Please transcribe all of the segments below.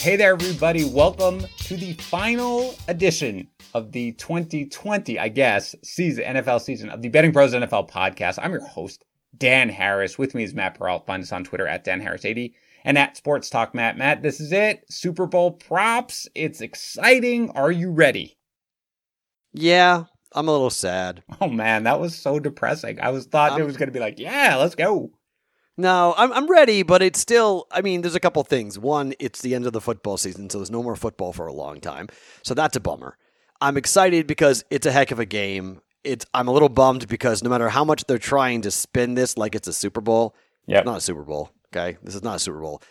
Hey there, everybody. Welcome to the final edition of the 2020, I guess, season, NFL season of the Betting Pros NFL podcast. I'm your host, Dan Harris. With me is Matt Perrault. Find us on Twitter at Dan Harris80 and at Sports Talk Matt. Matt, this is it. Super Bowl props. It's exciting. Are you ready? Yeah, I'm a little sad. Oh man, that was so depressing. I was thought I'm- it was going to be like, yeah, let's go. No, I'm I'm ready, but it's still. I mean, there's a couple things. One, it's the end of the football season, so there's no more football for a long time. So that's a bummer. I'm excited because it's a heck of a game. It's I'm a little bummed because no matter how much they're trying to spin this like it's a Super Bowl, yeah, it's not a Super Bowl. Okay, this is not a Super Bowl.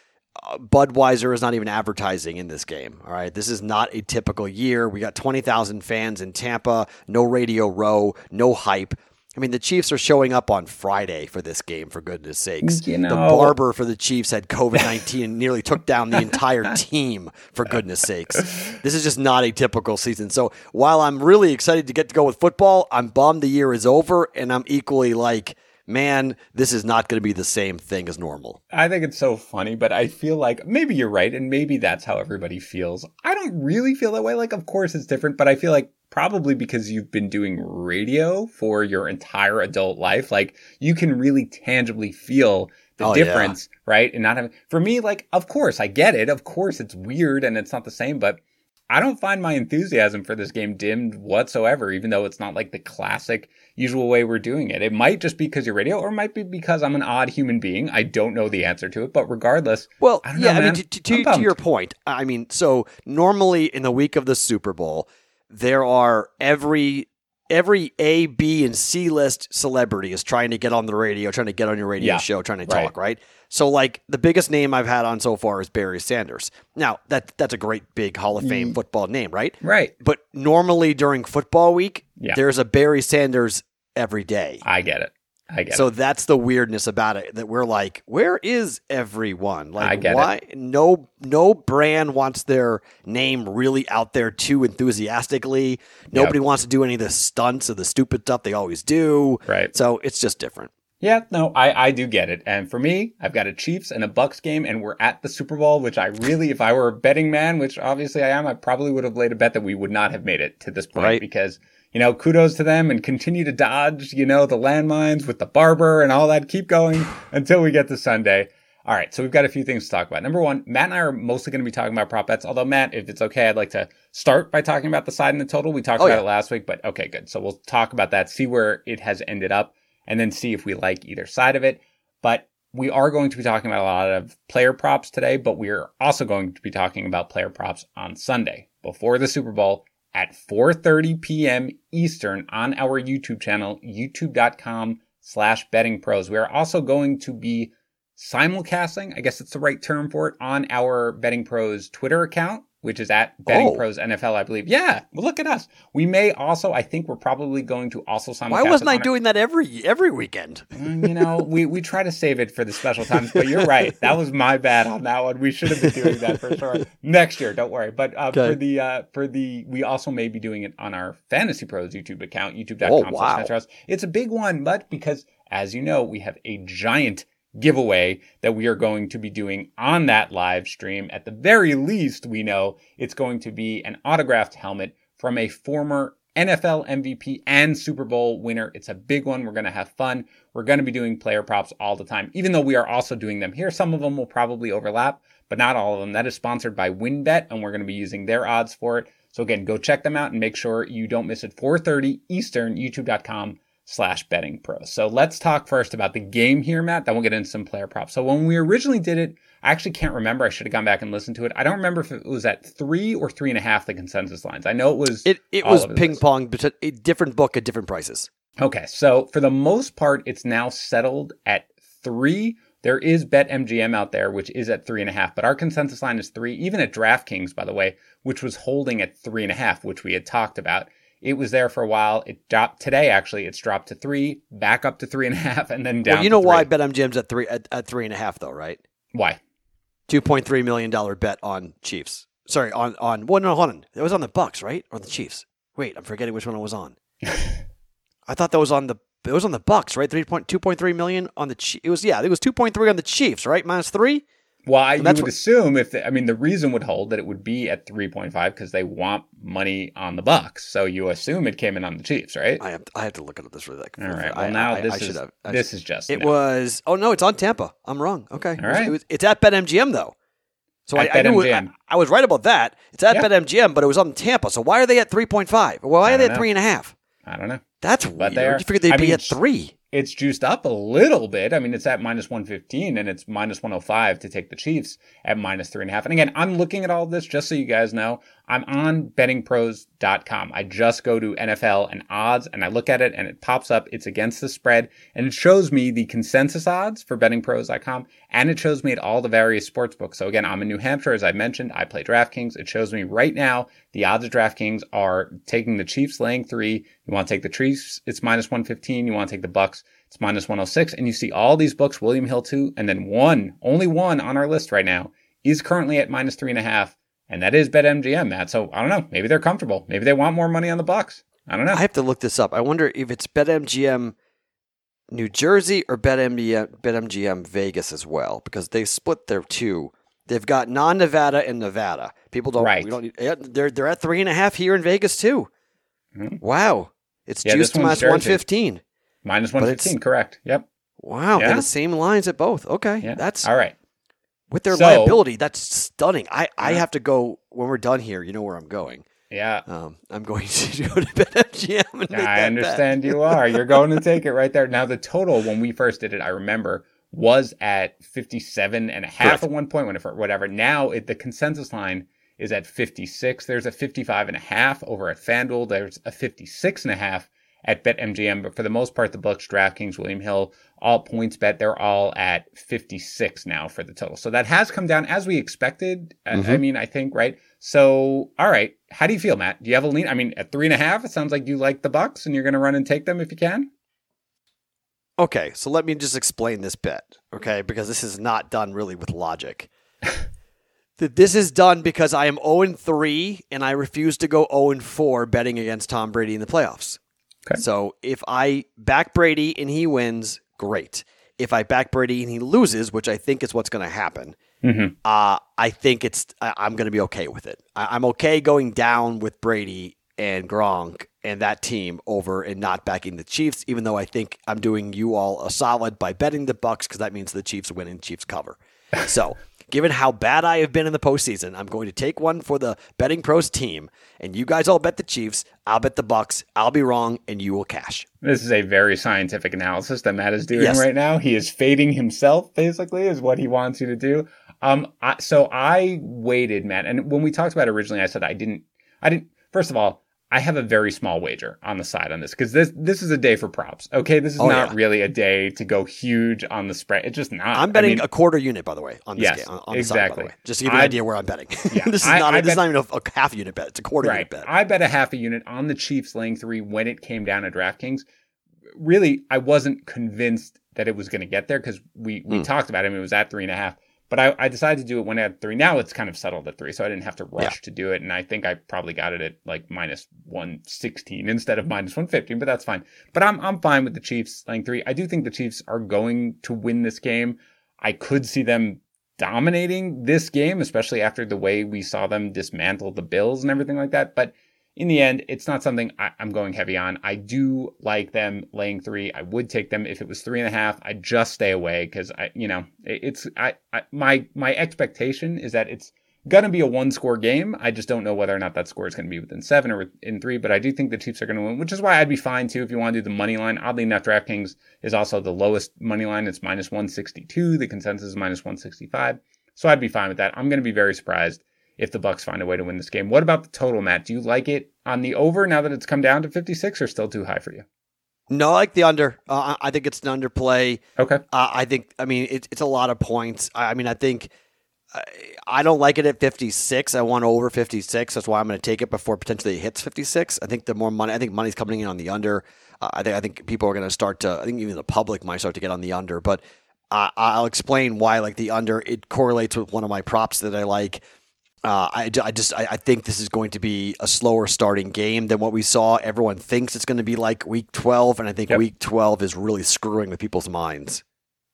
Uh, Budweiser is not even advertising in this game. All right, this is not a typical year. We got twenty thousand fans in Tampa, no Radio Row, no hype. I mean, the Chiefs are showing up on Friday for this game. For goodness sakes, You the barber for the Chiefs had COVID nineteen and nearly took down the entire team. For goodness sakes, this is just not a typical season. So while I'm really excited to get to go with football, I'm bummed the year is over, and I'm equally like, man, this is not going to be the same thing as normal. I think it's so funny, but I feel like maybe you're right, and maybe that's how everybody feels. I don't really feel that way. Like, of course it's different, but I feel like probably because you've been doing radio for your entire adult life, like you can really tangibly feel the Oh, yeah. difference, right? And not having, for me, like, of course I get it. Of course it's weird and it's not the same, but I don't find my enthusiasm for this game dimmed whatsoever, even though it's not like the classic usual way we're doing it. It might just be because you're radio, or it might be because I'm an odd human being. I don't know the answer to it, but regardless, Well, I don't yeah, know, I mean, to, to, to your point, I mean, so normally in the week of the Super Bowl, there are every every A, B, and C list celebrity is trying to get on the radio, trying to get on your radio Yeah, show, trying to right. talk, right? So, like the biggest name I've had on so far is Barry Sanders. Now that that's a great big Hall of Mm. Fame football name, right? right? But normally during football week, Yeah. there's a Barry Sanders every day. I get it. I get So it. that's the weirdness about it that we're like, where is everyone? Like, I get why no no brand wants their name really out there too enthusiastically. Nobody wants to do any of the stunts or the stupid stuff they always do. Right. So it's just different. Yeah, no, I, I do get it. And for me, I've got a Chiefs and a Bucks game, and we're at the Super Bowl, which I really, if I were a betting man, which obviously I am, I probably would have laid a bet that we would not have made it to this point Right. because, you know, kudos to them and continue to dodge, you know, the landmines with the barber and all that. Keep going until we get to Sunday. All right, so we've got a few things to talk about. Number one, Matt and I are mostly going to be talking about prop bets. Although Matt, if it's okay, I'd like to start by talking about the side and the total. We talked Oh, about yeah. it last week, but okay, good. So we'll talk about that, see where it has ended up, and then see if we like either side of it. But we are going to be talking about a lot of player props today, but we are also going to be talking about player props on Sunday before the Super Bowl at 4:30 p.m. Eastern on our YouTube channel, youtube.com slash betting pros. We are also going to be simulcasting, I guess it's the right term for it, on our Betting Pros Twitter account, which is at Betting Oh. Pros NFL, I believe. Yeah, well, look at us. We may also, I think we're probably going to also simulcast. Why wasn't I our- doing that every every weekend? Mm, you know, we, we try to save it for the special times, but you're right. That was my bad on that one. We should have been doing that for sure next year. Don't worry. But uh, for the uh, for the we also may be doing it on our Fantasy Pros YouTube account, youtube.com. Oh, wow. It's a big one, but because as you know, we have a giant giveaway that we are going to be doing on that live stream. At the very least, we know it's going to be an autographed helmet from a former NFL MVP and Super Bowl winner. It's a big one. We're going to have fun. We're going to be doing player props all the time, even though we are also doing them here. Some of them will probably overlap, but not all of them. That is sponsored by WynnBET, and we're going to be using their odds for it. So again, go check them out and make sure you don't miss it. 4:30 Eastern, YouTube.com slash betting pros. So let's talk first about the game here, Matt. Then we'll get into some player props. So when we originally did it, I actually can't remember. I should have gone back and listened to it. I don't remember if it was at three or three and a half the consensus lines. I know it was It it was ping place. pong, but a different book at different prices. Okay, so for the most part, it's now settled at three. There is BetMGM out there, which is at three and a half, but our consensus line is three. Even at DraftKings, by the way, which was holding at three and a half, which we had talked about. It was there for a while. It dropped today. Actually, it's dropped to three, back up to three and a half, and then down. Well, you know why three. BetMGM's at three at, at three and a half though, right? Why? Two point three million dollar bet on Chiefs. Sorry, on on well, no, hold on. It was on the Bucks, right, or the Chiefs? Wait, I'm forgetting which one it was on. I thought that was on the it was on the Bucks, right? Three point two point three million on the it was yeah, it was two point three on the Chiefs, right? Minus three. Well, I, you would what- assume if the, I mean the reason would hold that it would be at 3.5 because they want money on the Bucks. So you assume it came in on the Chiefs, right? I have I have to look at this really quick. All right. I- Well, now I- this I is should have- I this is just It was. Oh no, it's on Tampa. I'm wrong. Okay. It was- right. it was- it's at BetMGM though. So At I, I knew I, I was right about that. It's at Yeah. BetMGM, but it was on Tampa. So why are they at 3.5? Well, why are they at know. three and a half? I don't know. That's But weird. You figured they'd I be mean, at three. It's juiced up a little bit. I mean, it's at minus 115 and it's minus 105 to take the Chiefs at minus three and a half. And again, I'm looking at all this just so you guys know. I'm on bettingpros.com. I just go to NFL and odds and I look at it and it pops up. It's against the spread and it shows me the consensus odds for bettingpros.com and it shows me at all the various sports books. So again, I'm in New Hampshire. As I mentioned, I play DraftKings. It shows me right now the odds of DraftKings are taking the Chiefs laying three. You want to take the Chiefs, it's minus 115. You want to take the Bucks, it's minus 106. And you see all these books, William Hill too, and then one, only one on our list right now is currently at minus three and a half. And that is BetMGM, Matt. So I don't know. Maybe they're comfortable. Maybe they want more money on the Bucks. I don't know. I have to look this up. I wonder if it's BetMGM New Jersey or BetMGM, BetMGM Vegas as well, because they split their two. They've got non-Nevada and Nevada. People don't. Right. We don't need, they're they're at three and a half here in Vegas too. Mhm. Wow, it's Yeah, juiced this to one's minus one fifteen. minus but 115, correct. Yep. Wow, Yeah. the same lines at both. Okay, Yeah. that's all right. With their So- liability. That's stunning. I I have to go when we're done here. You know where I'm going. Yeah. Um, I'm going to go to BetMGM and make that I bet. understand you are. You're going to take it right there. Now, the total when we first did it, I remember, was at 57 and a half Correct. at one point, it, whatever. Now, it, the consensus line is at 56. There's a 55 and a half over at FanDuel. There's a 56 and a half at BetMGM. But for the most part, the Bucks, DraftKings, William Hill, all points bet, they're all at 56 now for the total. So that has come down as we expected. I- I mm-hmm. mean, I think, right? So, all right. How do you feel, Matt? Do you have a lean? I mean, at three and a half, it sounds like you like the Bucks and you're going to run and take them if you can. Okay, so let me just explain this bet, okay? Because this is not done really with logic. Th- this is done because I am 0 3 and I refuse to go 0 4 betting against Tom Brady in the playoffs. Okay. So if I back Brady and he wins, great. If I back Brady and he loses, which I think is what's going to happen, Mm-hmm. uh, I think it's I, I'm going to be okay with it. I, I'm okay going down with Brady and Gronk and that team over and not backing the Chiefs, even though I think I'm doing you all a solid by betting the Bucks because that means the Chiefs win and Chiefs cover. So, given how bad I have been in the postseason, I'm going to take one for the betting pros team, and you guys all bet the Chiefs. I'll bet the Bucks. I'll be wrong, and you will cash. This is a very scientific analysis that Matt is doing Yes. right now. He is fading himself, basically, is what he wants you to do. Um, I, so I waited, Matt, and when we talked about it originally, I said I didn't. I didn't. First of all, I have a very small wager on the side on this because this this is a day for props. Okay, this is Oh, not yeah. really a day to go huge on the spread. It's just not. I'm I betting mean, a quarter unit, by the way, on this Yes, game. On, on the side, by the exactly. way. Just to give you an I- idea where I'm betting. Yeah, this is I- not. I this is not even a, a half unit bet. It's a quarter right. unit bet. I bet a half a unit on the Chiefs laying three when it came down to DraftKings. Really, I wasn't convinced that it was going to get there because we we Mm. talked about it. and It was at three and a half, but I, I decided to do it when I had three. Now it's kind of settled at three, so I didn't have to rush Yeah. to do it. And I think I probably got it at like minus one sixteen instead of minus one fifteen, but that's fine. But I'm I'm fine with the Chiefs laying three. I do think the Chiefs are going to win this game. I could see them dominating this game, especially after the way we saw them dismantle the Bills and everything like that. But in the end, it's not something I, I'm going heavy on. I do like them laying three. I would take them if it was three and a half. I'd just stay away because I, you know, it- it's I, I my my expectation is that it's gonna be a one score game. I just don't know whether or not that score is gonna be within seven or within three. But I do think the Chiefs are gonna win, which is why I'd be fine too if you want to do the money line. Oddly enough, DraftKings is also the lowest money line. It's minus 162. The consensus is minus 165. So I'd be fine with that. I'm going to be very surprised if the Bucks find a way to win this game. What about the total, Matt? Do you like it on the over now that it's come down to 56 or still too high for you? No, I like the under. Uh, I I think it's an underplay. Okay. Uh, I think. I mean, it's it's a lot of points. I, I mean, I think. I, I don't like it at 56. I want over 56. That's why I'm going to take it before potentially it hits 56. I think the more money, I think money's coming in on the under. Uh, I think I think people are going to start to. I think even the public might start to get on the under. But uh, I'll explain why. Like the under, it correlates with one of my props that I like. Uh, I, I just I, I think this is going to be a slower starting game than what we saw. Everyone thinks it's going to be like week 12, and I think Yep. week 12 is really screwing with people's minds.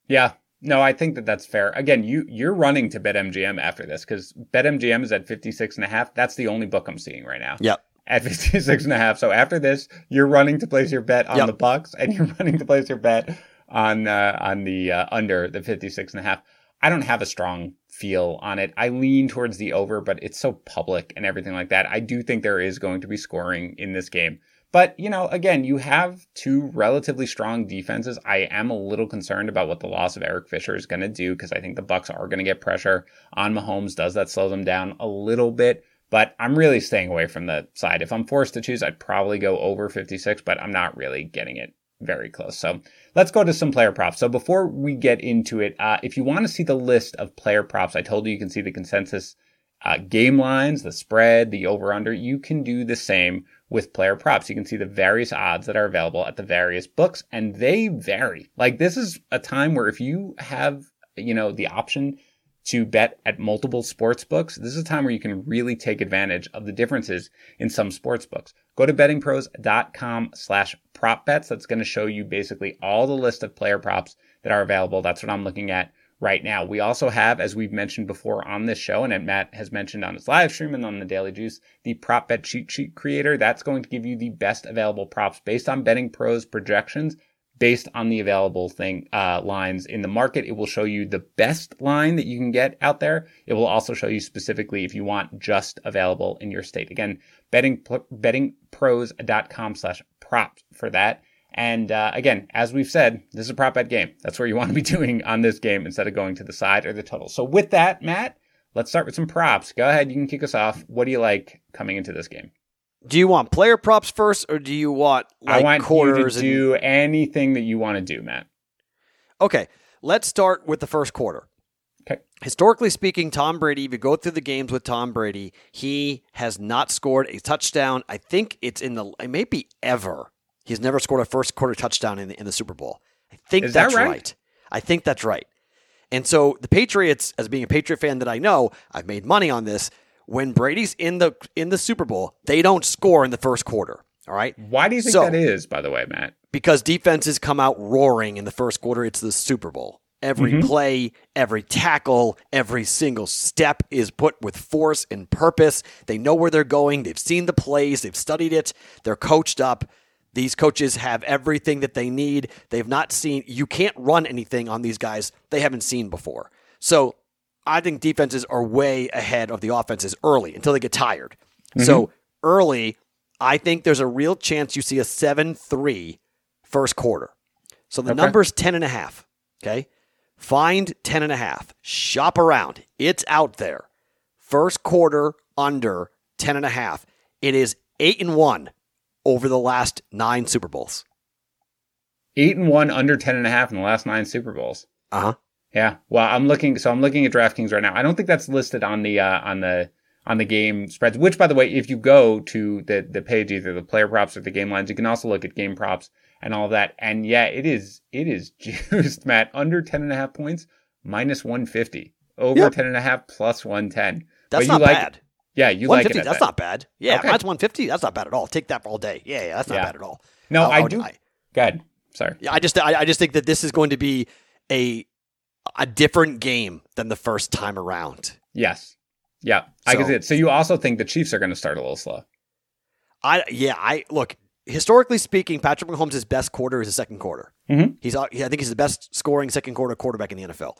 Yeah. No, I think that that's fair. Again, you you're running to BetMGM after this because BetMGM is at 56 and a half. That's the only book I'm seeing right now. Yep. At 56 and a half. So after this, you're running to place your bet on Yep. the Bucks and you're running to place your bet on uh, on the uh, under the 56 and a half. I don't have a strong feel on it. I lean towards the over, but it's so public and everything like that. I do think there is going to be scoring in this game. But, you know, again, you have two relatively strong defenses. I am a little concerned about what the loss of Eric Fisher is going to do because I think the Bucks are going to get pressure on Mahomes. Does that slow them down a little bit? But I'm really staying away from the side. If I'm forced to choose, I'd probably go over 56, but I'm not really getting it very close. So let's go to some player props. So before we get into it, uh, if you want to see the list of player props, I told you you can see the consensus uh, game lines, the spread, the over under. You can do the same with player props. You can see the various odds that are available at the various books and they vary. Like this is a time where if you have, you know, the option to bet at multiple sports books, this is a time where you can really take advantage of the differences in some sports books. Go to bettingpros.com slash prop bets. That's going to show you basically all the list of player props that are available. That's what I'm looking at right now. We also have, as we've mentioned before on this show, and Matt has mentioned on his live stream and on the Daily Juice, the prop bet cheat sheet creator. That's going to give you the best available props based on betting pros projections. Based on the available thing uh, lines in the market, it will show you the best line that you can get out there. It will also show you specifically if you want just available in your state. Again, betting bettingpros.com slash props for that. And uh, again, as we've said, this is a prop bet game. That's where you want to be doing on this game instead of going to the side or the total. So with that, Matt, let's start with some props. Go ahead, you can kick us off. What do you like coming into this game? Do you want player props first, or do you want like I want you to quarters? and- do anything that you want to do, Matt. Okay, let's start with the first quarter. Okay. Historically speaking, Tom Brady, if you go through the games with Tom Brady, he has not scored a touchdown. I think it's in the, it may be ever. He's never scored a first quarter touchdown in the, in the Super Bowl. I think Is that that's right? I think that's right. And so the Patriots, as being a Patriot fan that I know, I've made money on this. When Brady's in the in the Super Bowl, they don't score in the first quarter. All right Why do you think So- that is, by the way, Matt? because defenses come out roaring in the first quarter. It's the Super Bowl. Every Mhm. play, every tackle, every single step is put with force and purpose. They know where they're going. They've seen the plays, they've studied it, they're coached up. These coaches have everything that they need. They've not seen, you can't run anything on these guys they haven't seen before. So I think defenses are way ahead of the offenses early until they get tired. So early, I think there's a real chance you see a 7 3 first quarter. So the Okay. number's 10 and a half. Okay. Find 10 and a half. Shop around. It's out there. First quarter under 10 and a half. It is 8 and 1 over the last nine Super Bowls. Eight and one under ten and a half in the last nine Super Bowls. Uh huh. Yeah. Well, I'm looking. So I'm looking at DraftKings right now. I don't think that's listed on the uh, on the on the game spreads. Which, by the way, if you go to the the page, either the player props or the game lines, you can also look at game props and all of that. And yeah, it is it is juiced, Matt. Under ten and a half points, minus one fifty. Over Yep. ten and a half, plus one ten. That's not you like, bad. Yeah, you like it. 150, that's that. not bad. Yeah, Okay. 150. That's not bad at all. Take that for all day. Yeah, yeah that's not Yeah. bad at all. No, I'll- I do. I- Go ahead. Sorry. Yeah, I just I, I just think that this is going to be a a different game than the first time around. Yes. Yeah, I can see it. So you also think the Chiefs are going to start a little slow? I yeah, I look historically speaking, Patrick Mahomes' best quarter is the second quarter. Mhm. He's uh, I think he's the best scoring second quarter quarterback in the NFL.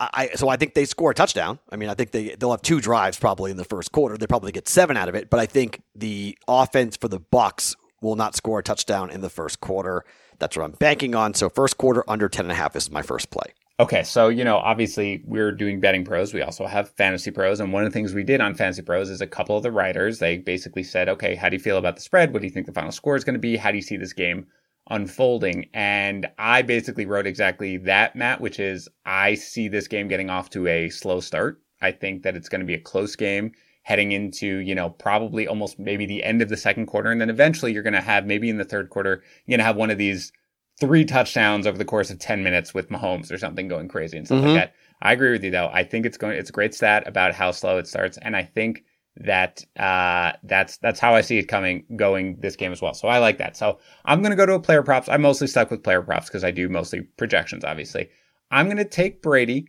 I so I think they score a touchdown. I mean, I think they they'll have two drives probably in the first quarter. They probably get seven out of it, but I think the offense for the Bucks will not score a touchdown in the first quarter. That's what I'm banking on. So first quarter under ten and a half is my first play. Okay, so you know, obviously we're doing betting pros. We also have fantasy pros, and one of the things we did on fantasy pros is a couple of the writers they basically said, "Okay, how do you feel about the spread? What do you think the final score is going to be? How do you see this game unfolding?" And I basically wrote exactly that, Matt, which is I see this game getting off to a slow start. I think that it's going to be a close game heading into, you know, probably almost maybe the end of the second quarter, and then eventually you're going to have maybe in the third quarter you're going to have one of these three touchdowns over the course of 10 minutes with Mahomes or something going crazy and stuff Mhm. like that. I agree with you though. I think it's going it's a great stat about how slow it starts and I think that uh that's that's how I see it coming going this game as well. So I like that. So I'm going to go to a player props. I'm mostly stuck with player props because I do mostly projections obviously. I'm going to take Brady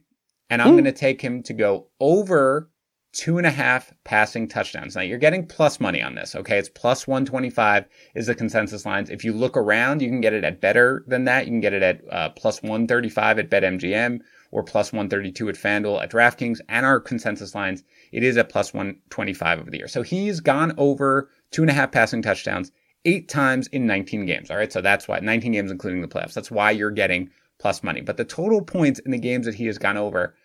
and I'm going to take him to go over two and a half passing touchdowns. Now you're getting plus money on this. Okay. It's plus 125 is the consensus lines. If you look around, you can get it at better than that. You can get it at uh, plus 135 at BetMGM or plus 132 at FanDuel at DraftKings and our consensus lines. It is at plus 125 over the year. So he's gone over two and a half passing touchdowns eight times in 19 games. All right. So that's why 19 games, including the playoffs. That's why you're getting plus money. But the total points in the games that he has gone over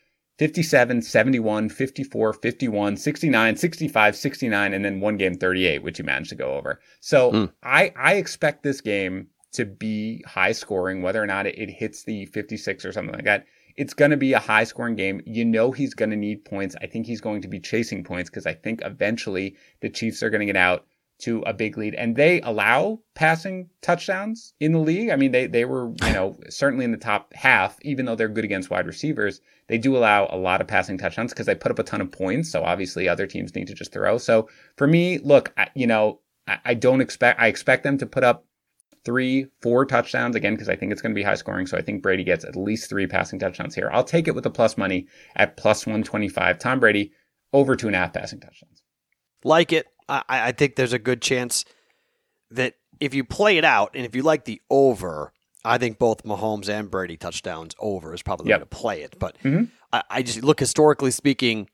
57, 71, 54, 51, 69, 65, 69, and then one game 38, which he managed to go over. So mm. I, I expect this game to be high scoring, whether or not it, it hits the 56 or something like that. It's going to be a high scoring game. You know he's going to need points. I think he's going to be chasing points because I think eventually the Chiefs are going to get out to a big lead. And they allow passing touchdowns in the league. I mean, they, they were, you know, certainly in the top half, even though they're good against wide receivers. They do allow a lot of passing touchdowns because they put up a ton of points. So obviously other teams need to just throw. So for me, look, I, you know, I, I don't expect, I expect them to put up three, four touchdowns again, because I think it's going to be high scoring. So I think Brady gets at least three passing touchdowns here. I'll take it with the plus money at plus 125. Tom Brady over two and a half passing touchdowns. Like it. I, I think there's a good chance that if you play it out and if you like the over, I think both Mahomes and Brady touchdowns over is probably yep. going to play it. But mm-hmm. I, I, just look historically speaking,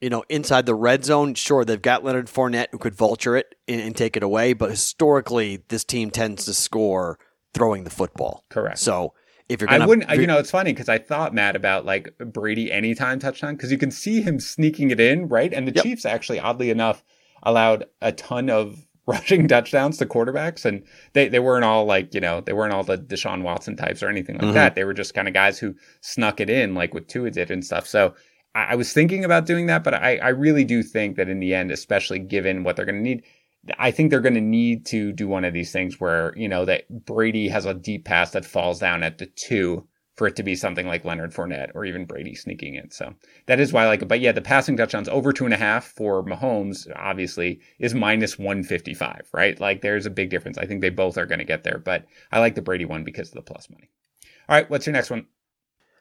you know, inside the red zone, sure, they've got Leonard Fournette who could vulture it and, and take it away. But historically, this team tends to score throwing the football. Correct. So if you're gonna, I wouldn't, you know, it's funny because I thought Matt about like Brady anytime touchdown because you can see him sneaking it in, right? And the yep. Chiefs actually, oddly enough, allowed a ton of rushing touchdowns to quarterbacks, and they they weren't all like you know they weren't all the Deshaun Watson types or anything like mm-hmm. that. They were just kind of guys who snuck it in, like what Tua did and stuff. So I, I was thinking about doing that, but I I really do think that in the end, especially given what they're going to need. I think they're going to need to do one of these things where, you know, that Brady has a deep pass that falls down at the two for it to be something like Leonard Fournette or even Brady sneaking it. So that is why I like it. But yeah, the passing touchdowns over two and a half for Mahomes, obviously, is minus 155, right? Like there's a big difference. I think they both are going to get there, but I like the Brady one because of the plus money. All right, what's your next one?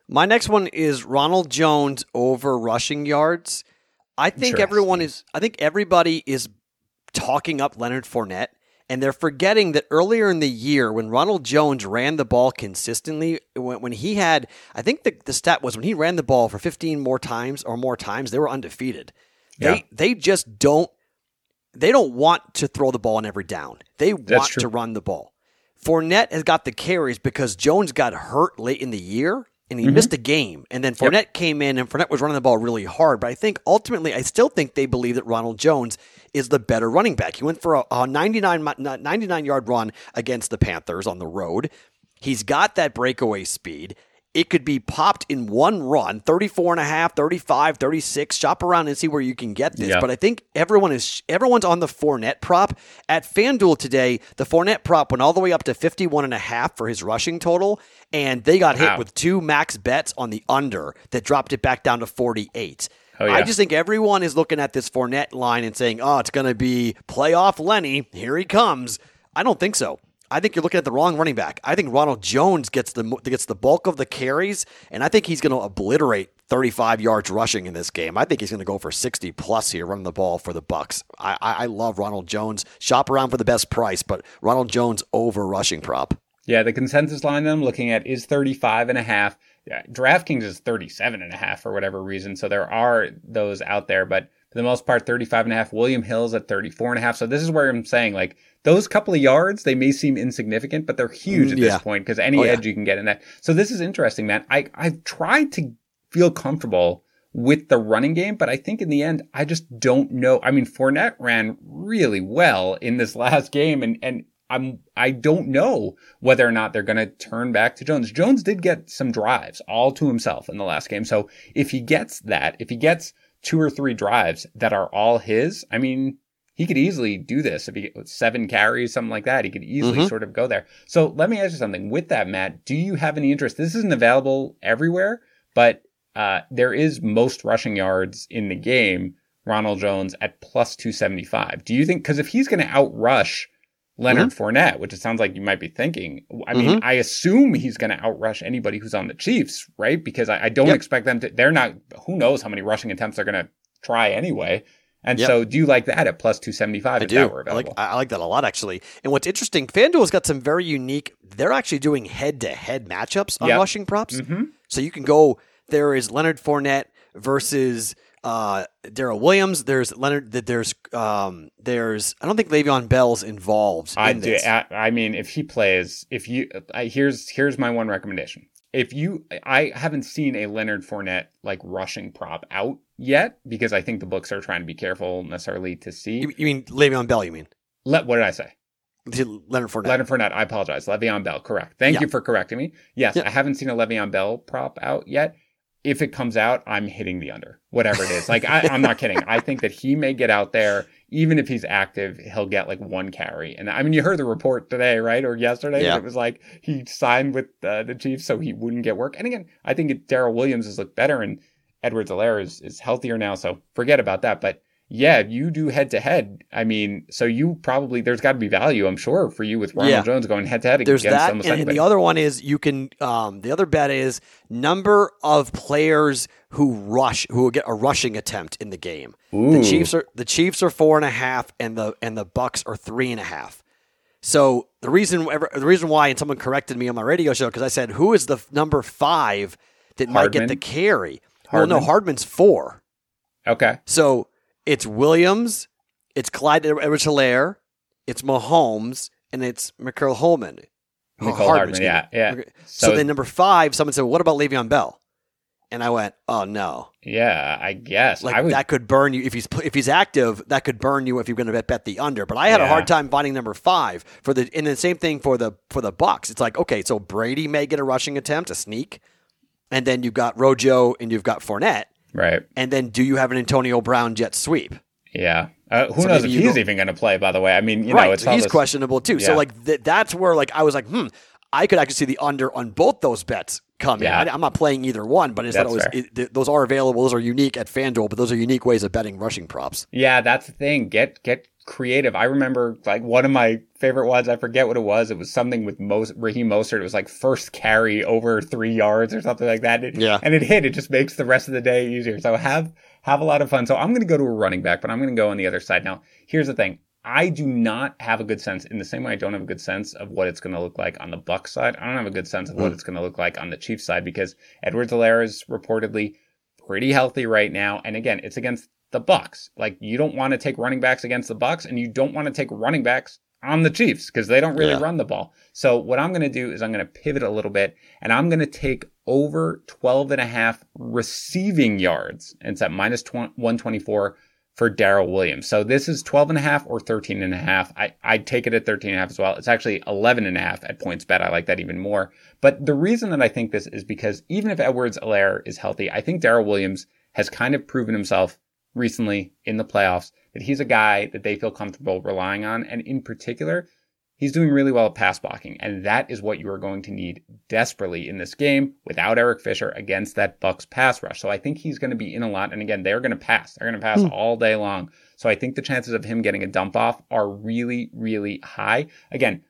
My next one is Ronald Jones over rushing yards. I think everyone is, I think everybody is talking up Leonard Fournette and they're forgetting that earlier in the year, when Ronald Jones ran the ball consistently, when, when he had, I think the, the stat was when he ran the ball for 15 more times or more times, they were undefeated. Yeah. They they just don't they don't want to throw the ball on every down. They want to run the ball. Fournette has got the carries because Jones got hurt late in the year and he mm-hmm. missed a game. And then Fournette yep. came in and Fournette was running the ball really hard. But I think ultimately, I still think they believe that Ronald Jones is the better running back. He went for a, a 99, 99 yard run against the Panthers on the road. He's got that breakaway speed. It could be popped in one run, 34 and a half, 35, 36. Shop around and see where you can get this. Yeah. But I think everyone is everyone's on the Fournette prop. At FanDuel today, the Fournette prop went all the way up to 51 and a half for his rushing total, and they got wow. hit with two max bets on the under that dropped it back down to 48. Oh, yeah. I just think everyone is looking at this Fournette line and saying, "Oh, it's going to be playoff Lenny. Here he comes." I don't think so. I think you're looking at the wrong running back. I think Ronald Jones gets the gets the bulk of the carries, and I think he's going to obliterate 35 yards rushing in this game. I think he's going to go for 60 plus here, running the ball for the Bucks. I, I, love Ronald Jones. Shop around for the best price, but Ronald Jones over rushing prop. Yeah, the consensus line that I'm looking at is 35 and a half. Yeah, DraftKings is 37 and a half for whatever reason. So there are those out there, but for the most part, 35 and a half. William Hill's at 34 and a half. So this is where I'm saying like those couple of yards, they may seem insignificant, but they're mm, huge at yeah. this point because any oh, edge yeah. you can get in that. So this is interesting, man. I, I've tried to feel comfortable with the running game, but I think in the end, I just don't know. I mean, Fournette ran really well in this last game and, and I'm, I don't know whether or not they're going to turn back to Jones. Jones did get some drives all to himself in the last game. So if he gets that, if he gets two or three drives that are all his, I mean, he could easily do this if he seven carries, something like that. He could easily mm-hmm. sort of go there. So let me ask you something. With that, Matt, do you have any interest? This isn't available everywhere, but uh, there is most rushing yards in the game. Ronald Jones at plus 275. Do you think, because if he's going to outrush Leonard Fournette, which it sounds like you might be thinking. I mean, I assume he's going to outrush anybody who's on the Chiefs, right? Because I, I don't Yep. expect them to. They're not. Who knows how many rushing attempts they're going to try anyway? And Yep. so, do you like that at plus two seventy five? I do. I like? I like that a lot actually. And what's interesting, FanDuel's got some very unique. They're actually doing head-to-head matchups on Yep. rushing props. Mhm. So you can go. There is Leonard Fournette versus uh, Darrel Williams. There's Leonard. that There's um, there's. I don't think Le'Veon Bell's involved I in do. this. I, I mean, if he plays, if you, I, here's here's my one recommendation. If you, I haven't seen a Leonard Fournette like rushing prop out yet because I think the books are trying to be careful necessarily to see. You, you mean Le'Veon Bell? You mean Let what did I say? Leonard Fournette? Leonard Fournette. I apologize. Le'Veon Bell. Correct. Thank Yeah. you for correcting me. Yes, Yeah. I haven't seen a Le'Veon Bell prop out yet. If it comes out, I'm hitting the under, whatever it is. Like I, I'm not kidding. I think that he may get out there, even if he's active, he'll get like one carry. And I mean, you heard the report today, right, or yesterday? Yeah. It was like he signed with uh, the Chiefs so he wouldn't get work. And again, I think Darrel Williams has looked better, and Edwards Helaire is is healthier now. So forget about that. But yeah, you do head to head. I mean, so you probably there's got to be value, I'm sure, for you with Ronald Yeah. Jones going head to head against that, almost and, and the other one is you can. Um, the other bet is number of players who rush, who will get a rushing attempt in the game. Ooh. The Chiefs are the Chiefs are four and a half, and the and the Bucks are three and a half. So the reason the reason why, and someone corrected me on my radio show because I said who is the f- number five that might get the carry? Well, no, Hardman's four. Okay. So it's Williams, it's Clyde Edwards Helaire, it's Mahomes, and it's Mecole Hardman. Mecole Hardman, yeah, yeah. So, So- then number five, someone said, "What about Le'Veon Bell?" And I went, "Oh no, Yeah, I guess. like I would that could burn you if he's if he's active. That could burn you if you're going to bet, bet the under." But I had a hard time finding number five for the and the same thing for the for the Bucks. It's like okay, so Brady may get a rushing attempt, a sneak, and then you've got Rojo and you've got Fournette, right. and then do you have an Antonio Brown jet sweep? Yeah. Uh, who So knows if he's go- even going to play? By the way, I mean, you right. know, it's so he's this- questionable too. So like th- that's where like I was like, hmm, I could actually see the under on both those bets coming. Yeah. I, am not playing either one, but I just thought it was That's fair. it, th- those are available. Those are unique at FanDuel, but those are unique ways of betting rushing props. Yeah, that's the thing. Get get creative. I remember like one of my favorite ones. I forget what it was. It was something with most Raheem Mostert. It was like first carry over three yards or something like that. It- Yeah. and it hit. It just makes the rest of the day easier. So have have a lot of fun. So I'm going to go to a running back, but I'm going to go on the other side. Now, here's the thing. I do not have a good sense in the same way I don't have a good sense of what it's going to look like on the Buck side. I don't have a good sense of what Mm. it's going to look like on the Chiefs side because Edwards Helaire is reportedly pretty healthy right now. And again, it's against the Bucks. Like you don't want to take running backs against the Bucks and you don't want to take running backs on the Chiefs because they don't really Yeah. run the ball. So what I'm going to do is I'm going to pivot a little bit and I'm going to take over 12 and a half receiving yards. And it's at minus 20 124 for Darrel Williams. So this is 12 and a half or 13 and a half. I, I'd take it at 13 and a half as well. It's actually 11 and a half at points bet. I like that even more. But the reason that I think this is because even if Edwards Helaire is healthy, I think Daryl Williams has kind of proven himself recently in the playoffs that he's a guy that they feel comfortable relying on. And in particular, he's doing really well at pass blocking. And that is what you are going to need desperately in this game without Eric Fisher against that Bucks pass rush. So I think he's going to be in a lot. And again, they're going to pass. They're going to pass hmm. all day long. So I think the chances of him getting a dump off are really, really high. Again,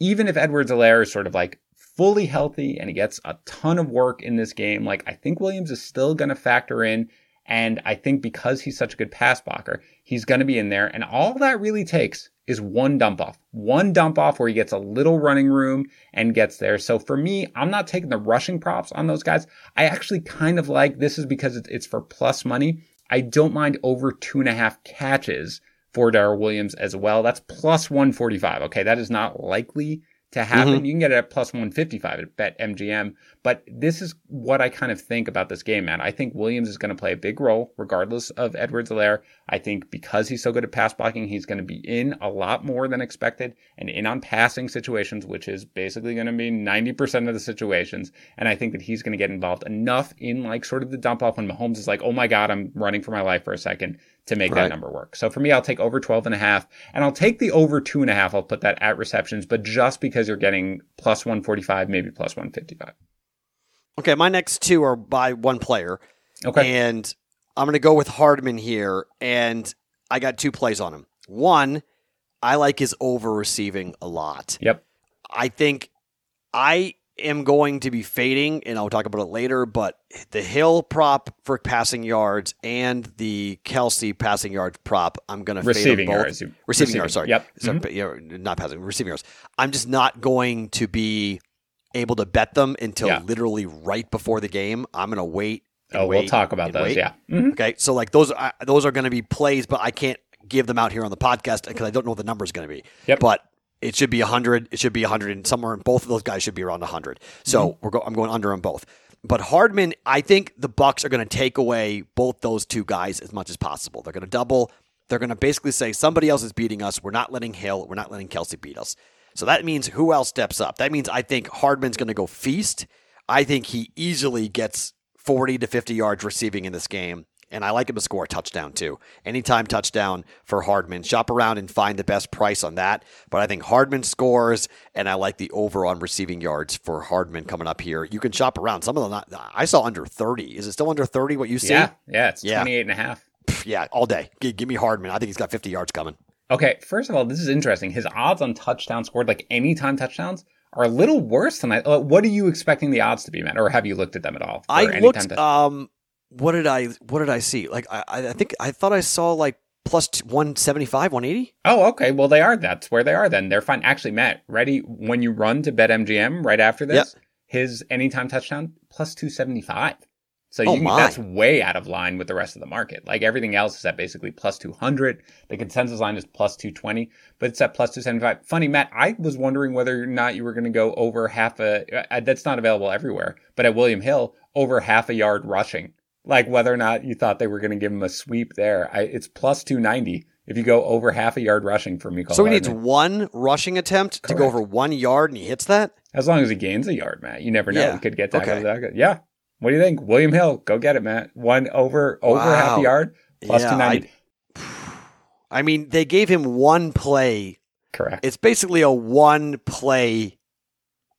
even if Edwards Helaire is sort of like fully healthy and he gets a ton of work in this game, like I think Williams is still going to factor in. And I think because he's such a good pass blocker, he's going to be in there. And all that really takes is one dump off, one dump off where he gets a little running room and gets there. So for me, I'm not taking the rushing props on those guys. I actually kind of like this is because it's, it's for plus money. I don't mind over two and a half catches for Darrel Williams as well. That's plus 145. Okay. That is not likely to happen. Mm-hmm. You can get it at plus 155 at Bet MGM. But this is what I kind of think about this game, man. I think Williams is going to play a big role regardless of Edwards Helaire. I think because he's so good at pass blocking, he's going to be in a lot more than expected and in on passing situations, which is basically going to be 90% of the situations. And I think that he's going to get involved enough in like sort of the dump off when Mahomes is like, oh my God, I'm running for my life for a second to make Right. that number work. So for me, I'll take over 12 and a half and I'll take the over two and a half. I'll put that at receptions, but just because you're getting plus 145, maybe plus 155. Okay, my next two are by one player, Okay. and I'm going to go with Hardman here, and I got two plays on him. One, I like his over receiving a lot. Yep. I think I am going to be fading, and I'll talk about it later, but the Hill prop for passing yards and the Kelce passing yards prop, I'm going to Receiving fade yards. Receiving, Receiving. yards, sorry. Yep. Mhm. yeah, not passing, receiving yards. I'm just not going to be able to bet them until Yeah. literally right before the game. I'm going to wait. and Oh, we'll talk about those. wait. Yeah. Mhm. Okay, so like those, I, those are going to be plays, but I can't give them out here on the podcast because I don't know what the number is going to be. Yep. But it should be 100. It should be 100, and somewhere in both of those guys should be around 100. So Mm-hmm. we're go- I'm going under on both. But Hardman, I think the Bucks are going to take away both those two guys as much as possible. They're going to double. They're going to basically say somebody else is beating us. We're not letting Hill. We're not letting Kelce beat us. So that means who else steps up? That means I think Hardman's going to go feast. I think he easily gets 40 to 50 yards receiving in this game. And I like him to score a touchdown too. Anytime touchdown for Hardman. Shop around and find the best price on that. But I think Hardman scores, and I like the over on receiving yards for Hardman coming up here. You can shop around. Some of them, not, I saw under 30. Is it still under 30 what you see? Yeah. Yeah. It's Yeah. 28 and a half. Yeah, all day. Give, give me Hardman. I think he's got 50 yards coming. Okay, first of all, this is interesting. His odds on touchdowns scored, like anytime touchdowns, are a little worse than I. Uh, what are you expecting the odds to be, Matt? Or have you looked at them at all? I looked. touch- Um, what did I? What did I see? Like I, I think I thought I saw like plus one seventy five, one eighty. oh, okay. Well, they are. That's where they are. Then they're fine. Actually, Matt, ready when you run to bet MGM right after this. His anytime touchdown plus two seventy five. So Oh, you that's way out of line with the rest of the market. Like everything else is at basically plus 200. The consensus line is plus 220, but it's at plus 275. Funny, Matt, I was wondering whether or not you were going to go over half a, that's not available everywhere, but at William Hill, over half a yard rushing. Like whether or not you thought they were going to give him a sweep there. I, it's plus 290 if you go over half a yard rushing for Miko. So he needs one rushing attempt to go over one yard, and he hits that. As long as he gains a yard, Matt. You never know. Yeah. He could get that. Okay. that- Yeah. What do you think? William Hill, go get it, Matt. One over over half a yard plus Yeah, 290. I mean, they gave him one play. Correct. It's basically a one play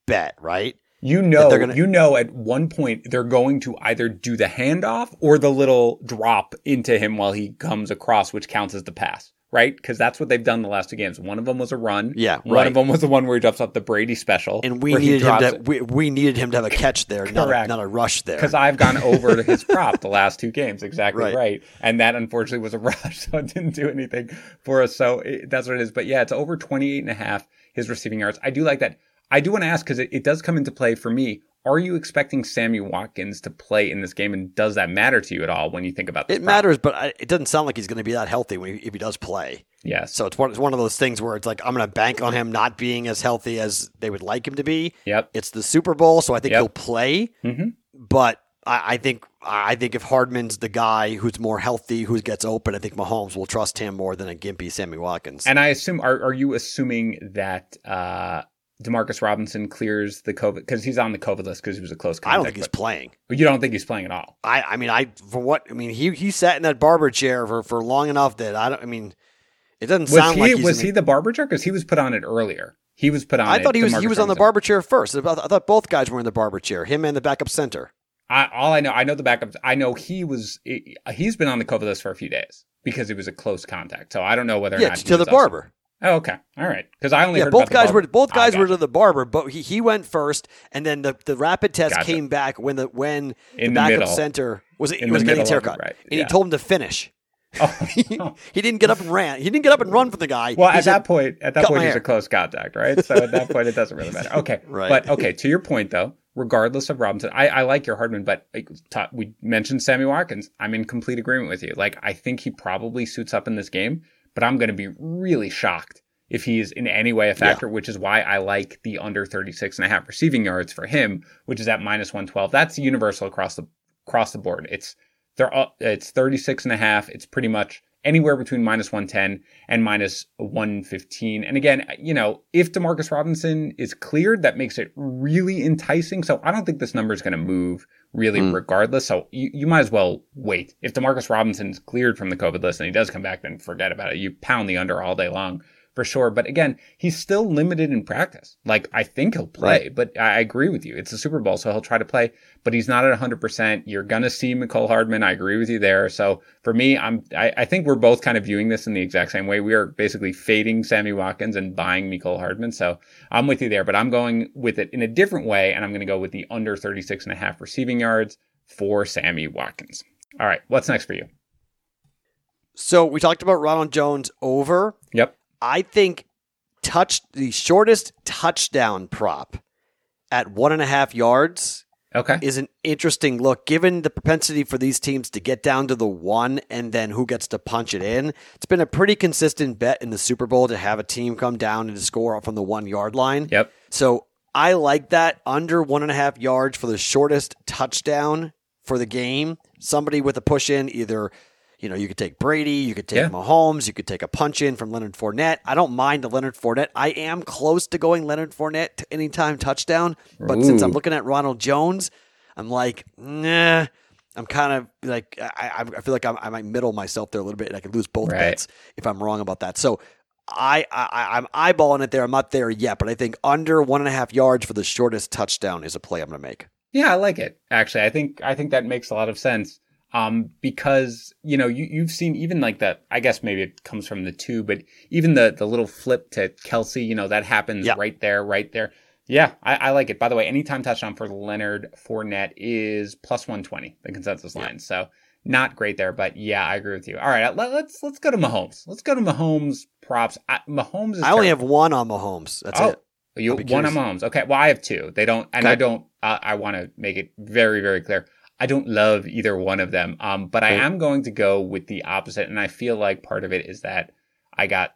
bet, right? You know, gonna- you know, at one point they're going to either do the handoff or the little drop into him while he comes across, which counts as the pass, right? Because that's what they've done the last two games. One of them was a run. Yeah, One right. of them was the one where he drops off the Brady special, And we needed him to we, we needed him to have a catch there, not a, not a rush there. Because I've gone over to his prop the last two games, exactly Right. right. And that unfortunately was a rush, so it didn't do anything for us. So it, that's what it is. But yeah, it's over 28 and a half, his receiving yards. I do like that. I do want to ask because it, it does come into play for me. Are you expecting Sammy Watkins to play in this game? And does that matter to you at all when you think about this It matters, but I, it doesn't sound like he's going to be that healthy when he, if he does play. Yes. So it's one, it's one of those things where it's like I'm going to bank on him not being as healthy as they would like him to be. Yep. It's the Super Bowl, so I think Yep. he'll play. hmm But I, I think I think if Hardman's the guy who's more healthy, who gets open, I think Mahomes will trust him more than a gimpy Sammy Watkins. And I assume, are, are you assuming that uh, Demarcus Robinson clears the COVID? Because he's on the COVID list because he was a close contact. I don't think he's playing. but you don't think he's playing at all? I, I mean, I for what I mean, he he sat in that barber chair for, for long enough that I don't. I mean, it doesn't Was sound he like was gonna- he the barber chair? Because he was put on it earlier. He was put on. I it, thought he was he was on the barber chair first. I thought both guys were in the barber chair. Him and the backup center. I, all I know, I know the backup. I know he was. He's been on the COVID list for a few days because he was a close contact. So I don't know whether or Yeah, not he to the barber. Oh, okay, all right. Because I only Yeah, heard both guys were both Ah, guys were to the barber, but he, he went first, and then the, the rapid test Gotcha. came back when the when In the backup middle. center was In was getting his middle haircut, right, and he told him to finish. he, Oh. he didn't get up and ran. He didn't get up and run for the guy. Well, He at said, that point, at that point, he's hair." a close contact, right? So at that point, it doesn't really matter. Okay, Right. But okay, to your point though, regardless of Robinson, I, I like your Hardman, but like, ta- we mentioned Sammy Watkins. I'm in complete agreement with you. Like, I think he probably suits up in this game, but I'm going to be really shocked if he is in any way a factor, which is why I like the under 36 and a half receiving yards for him, which is at minus 112. That's universal across the across the board. It's they're all, it's 36 and a half. It's pretty much anywhere between minus 110 and minus 115. And again, uh, you know, if Demarcus Robinson is cleared, that makes it really enticing. So I don't think this number is going to move really Mm. regardless. So you, you might as well wait. If Demarcus Robinson's cleared from the COVID list and he does come back, then forget about it. You pound the under all day long for sure. But again, he's still limited in practice. Like I think he'll play, right. but I agree with you. It's a Super Bowl, so he'll try to play, but he's not at 100%. You're going to see Mecole Hardman. I agree with you there. So for me, I'm, I, I, think we're both kind of viewing this in the exact same way. We are basically fading Sammy Watkins and buying Mecole Hardman. So I'm with you there, but I'm going with it in a different way. And I'm going to go with the under 36 and a half receiving yards for Sammy Watkins. All right. What's next for you? So we talked about Ronald Jones over. Yep. I think touch the shortest touchdown prop at one and a half yards. Okay. Is an interesting look given the propensity for these teams to get down to the one and then who gets to punch it in. It's been a pretty consistent bet in the Super Bowl to have a team come down and score from the one yard line. Yep. So I like that under one and a half yards for the shortest touchdown for the game. Somebody with a push in, either you know, you could take Brady, you could take yeah. Mahomes, you could take a punch in from Leonard Fournette. I don't mind the Leonard Fournette. I am close to going Leonard Fournette to anytime touchdown, but Ooh. since I'm looking at Ronald Jones, I'm like, nah. I'm kind of like I, I feel like I'm, i might middle myself there a little bit, and I could lose both right. bets if I'm wrong about that. So I, I I'm eyeballing it there. I'm not there yet, but I think under one and a half yards for the shortest touchdown is a play I'm going to make. Yeah, I like it. Actually, I think I think that makes a lot of sense um, because you know you you've seen even like that. I guess maybe it comes from the two, but even the the little flip to Kelce, you know that happens yep. right there, right there. Yeah, I, I, like it. By the way, anytime touchdown for Leonard Fournette is plus one twenty, the consensus line. Yep. So not great there, but yeah, I agree with you. All right, let, us let's, let's go to Mahomes. Let's go to Mahomes props. I, Mahomes. I only have one on Mahomes. That's oh, it. You one on Mahomes. Okay, well I have two. They don't, and okay. I don't. Uh, I want to make it very very clear. I don't love either one of them. Um, but I am going to go with the opposite. And I feel like part of it is that I got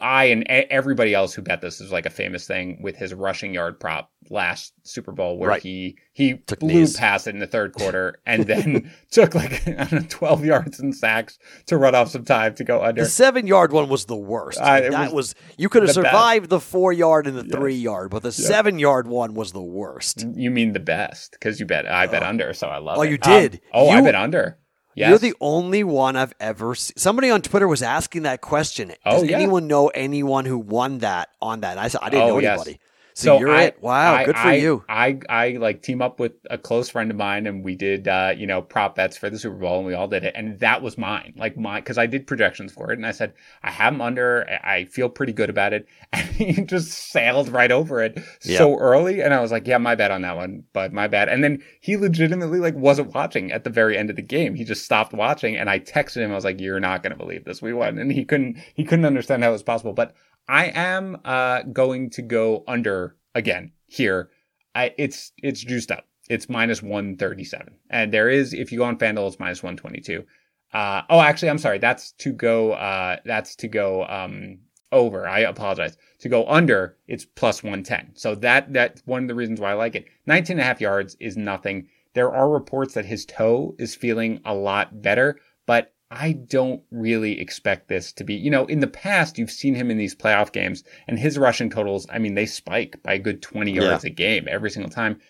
I and everybody else who bet this is like a famous thing with his rushing yard prop last Super Bowl where right. he he took blew knees. past it in the third quarter and then took like know, 12 yards in sacks to run off some time to go under. The 7 yard one was the worst. Uh, that was, was, you could have survived best. the 4 yard and the yes. 3 yard, but the yes. 7 yard one was the worst. You mean the best cuz you bet I bet oh. under so I love oh, it. Oh, you did. Um, oh, you, I bet under. Yes. You're the only one I've ever seen. Somebody on Twitter was asking that question. Oh, Does oh, yeah. anyone know anyone who won that on that? I said I didn't oh, know anybody. Yes. So, so you're I, it. Wow, I, good for I, you. I, I like team up with a close friend of mine, and we did uh, you know prop bets for the Super Bowl, and we all did it, and that was mine. Like my because I did projections for it, and I said I have them under. I feel pretty good about it, and he just sailed right over it yep. so early, and I was like, yeah, my bad on that one, but my bad. And then he legitimately like wasn't watching at the very end of the game. He just stopped watching, and I texted him. I was like, you're not gonna believe this. We won, and he couldn't he couldn't understand how it was possible, but. I am uh, going to go under again here. I, it's it's juiced up. It's minus 137. And there is, if you go on FanDuel, it's minus 122. Uh, oh, actually, I'm sorry. That's to go, uh, that's to go, um, over. I apologize. To go under, it's plus 110. So that, that's one of the reasons why I like it. 19 and a half yards is nothing. There are reports that his toe is feeling a lot better, but I don't really expect this to be, you know, in the past, you've seen him in these playoff games and his rushing totals, I mean, they spike by a good 20 yards yeah. a game every single time.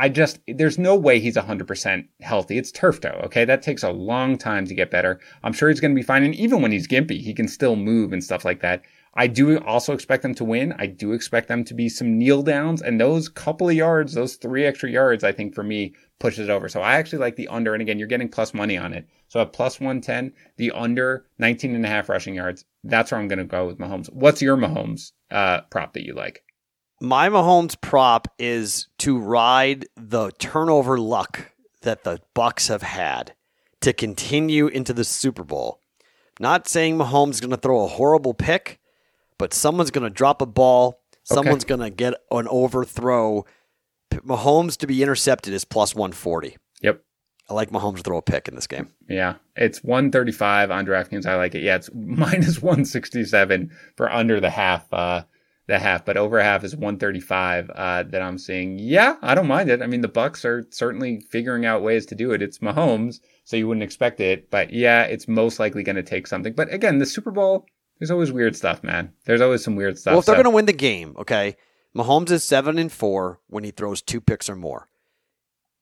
I just, there's no way he's 100% healthy. It's turf toe, okay? That takes a long time to get better. I'm sure he's going to be fine. And even when he's gimpy, he can still move and stuff like that. I do also expect them to win. I do expect them to be some kneel downs and those couple of yards, those three extra yards, I think for me pushes it over. So I actually like the under. And again, you're getting plus money on it. So at plus 110, the under 19 and a half rushing yards. That's where I'm going to go with Mahomes. What's your Mahomes uh, prop that you like? My Mahomes prop is to ride the turnover luck that the Bucs have had to continue into the Super Bowl. Not saying Mahomes is going to throw a horrible pick, but someone's going to drop a ball. Someone's okay. going to get an overthrow Mahomes to be intercepted is plus 140. Yep. I like Mahomes to throw a pick in this game. Yeah. It's 135 on DraftKings. I like it. Yeah, it's minus 167 for under the half. Uh, the half, but over half is 135 uh, that I'm seeing. Yeah, I don't mind it. I mean, the Bucs are certainly figuring out ways to do it. It's Mahomes, so you wouldn't expect it, but yeah, it's most likely going to take something. But again, the Super Bowl, there's always weird stuff, man. There's always some weird stuff. Well, if they're so. going to win the game, okay, Mahomes is seven and four when he throws two picks or more.